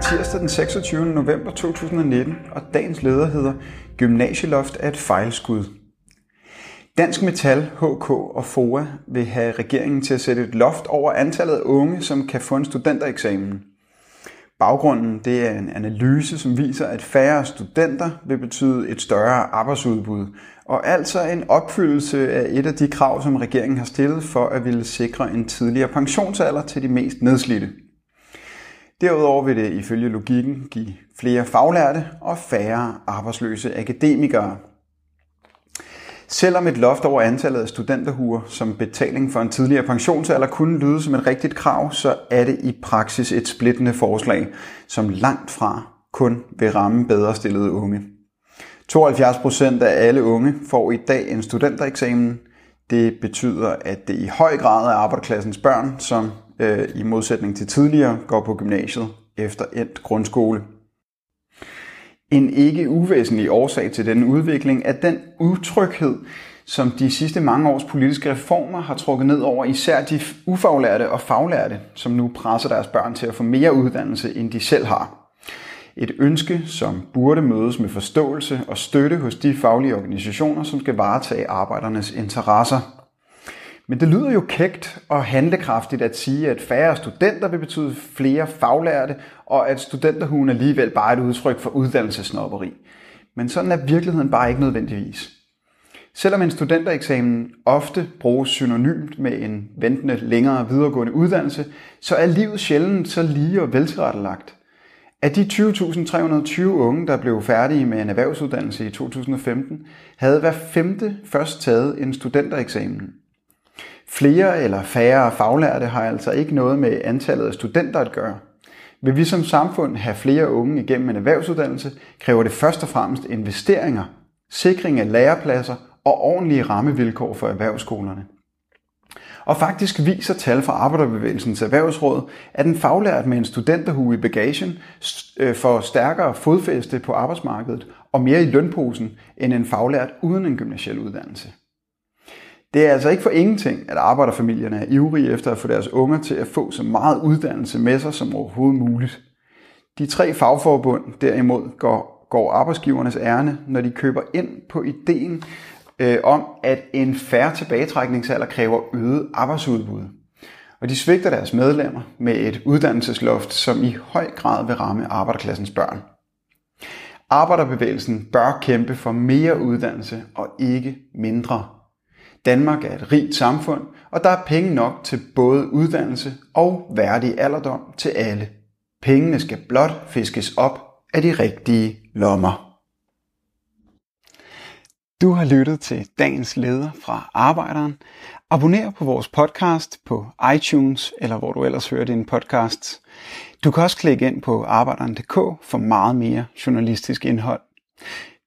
tirsdag den 26. november 2019, og dagens leder hedder Gymnasieloft er et fejlskud. Dansk Metal, HK og FOA vil have regeringen til at sætte et loft over antallet af unge, som kan få en studentereksamen. Baggrunden det er en analyse, som viser, at færre studenter vil betyde et større arbejdsudbud, og altså en opfyldelse af et af de krav, som regeringen har stillet for at ville sikre en tidligere pensionsalder til de mest nedslidte. Derudover vil det ifølge logikken give flere faglærte og færre arbejdsløse akademikere. Selvom et loft over antallet af studenterhuer som betaling for en tidligere pensionsalder kunne lyde som et rigtigt krav, så er det i praksis et splittende forslag, som langt fra kun vil ramme bedre stillede unge. 72% af alle unge får i dag en studentereksamen. Det betyder, at det i høj grad er arbejderklassens børn, som øh, i modsætning til tidligere går på gymnasiet efter endt grundskole. En ikke uvæsentlig årsag til denne udvikling er den utryghed, som de sidste mange års politiske reformer har trukket ned over især de ufaglærte og faglærte, som nu presser deres børn til at få mere uddannelse, end de selv har. Et ønske, som burde mødes med forståelse og støtte hos de faglige organisationer, som skal varetage arbejdernes interesser. Men det lyder jo kægt og handlekraftigt at sige, at færre studenter vil betyde flere faglærte, og at studenterhuen alligevel bare er et udtryk for uddannelsesnopperi. Men sådan er virkeligheden bare ikke nødvendigvis. Selvom en studentereksamen ofte bruges synonymt med en ventende længere videregående uddannelse, så er livet sjældent så lige og veltilrettelagt. Af de 20.320 unge, der blev færdige med en erhvervsuddannelse i 2015, havde hver femte først taget en studentereksamen. Flere eller færre faglærte har altså ikke noget med antallet af studenter at gøre. Vil vi som samfund have flere unge igennem en erhvervsuddannelse, kræver det først og fremmest investeringer, sikring af lærepladser og ordentlige rammevilkår for erhvervsskolerne. Og faktisk viser tal fra Arbejderbevægelsens Erhvervsråd, at en faglært med en studenterhue i bagagen øh, får stærkere fodfæste på arbejdsmarkedet og mere i lønposen end en faglært uden en gymnasiel uddannelse. Det er altså ikke for ingenting, at arbejderfamilierne er ivrige efter at få deres unger til at få så meget uddannelse med sig som overhovedet muligt. De tre fagforbund derimod går, går arbejdsgivernes ærne, når de køber ind på ideen øh, om, at en færre tilbagetrækningsalder kræver øget arbejdsudbud. Og de svigter deres medlemmer med et uddannelsesloft, som i høj grad vil ramme arbejderklassens børn. Arbejderbevægelsen bør kæmpe for mere uddannelse og ikke mindre Danmark er et rigt samfund, og der er penge nok til både uddannelse og værdig alderdom til alle. Pengene skal blot fiskes op af de rigtige lommer. Du har lyttet til dagens leder fra Arbejderen. Abonner på vores podcast på iTunes eller hvor du ellers hører dine podcasts. Du kan også klikke ind på arbejderen.dk for meget mere journalistisk indhold.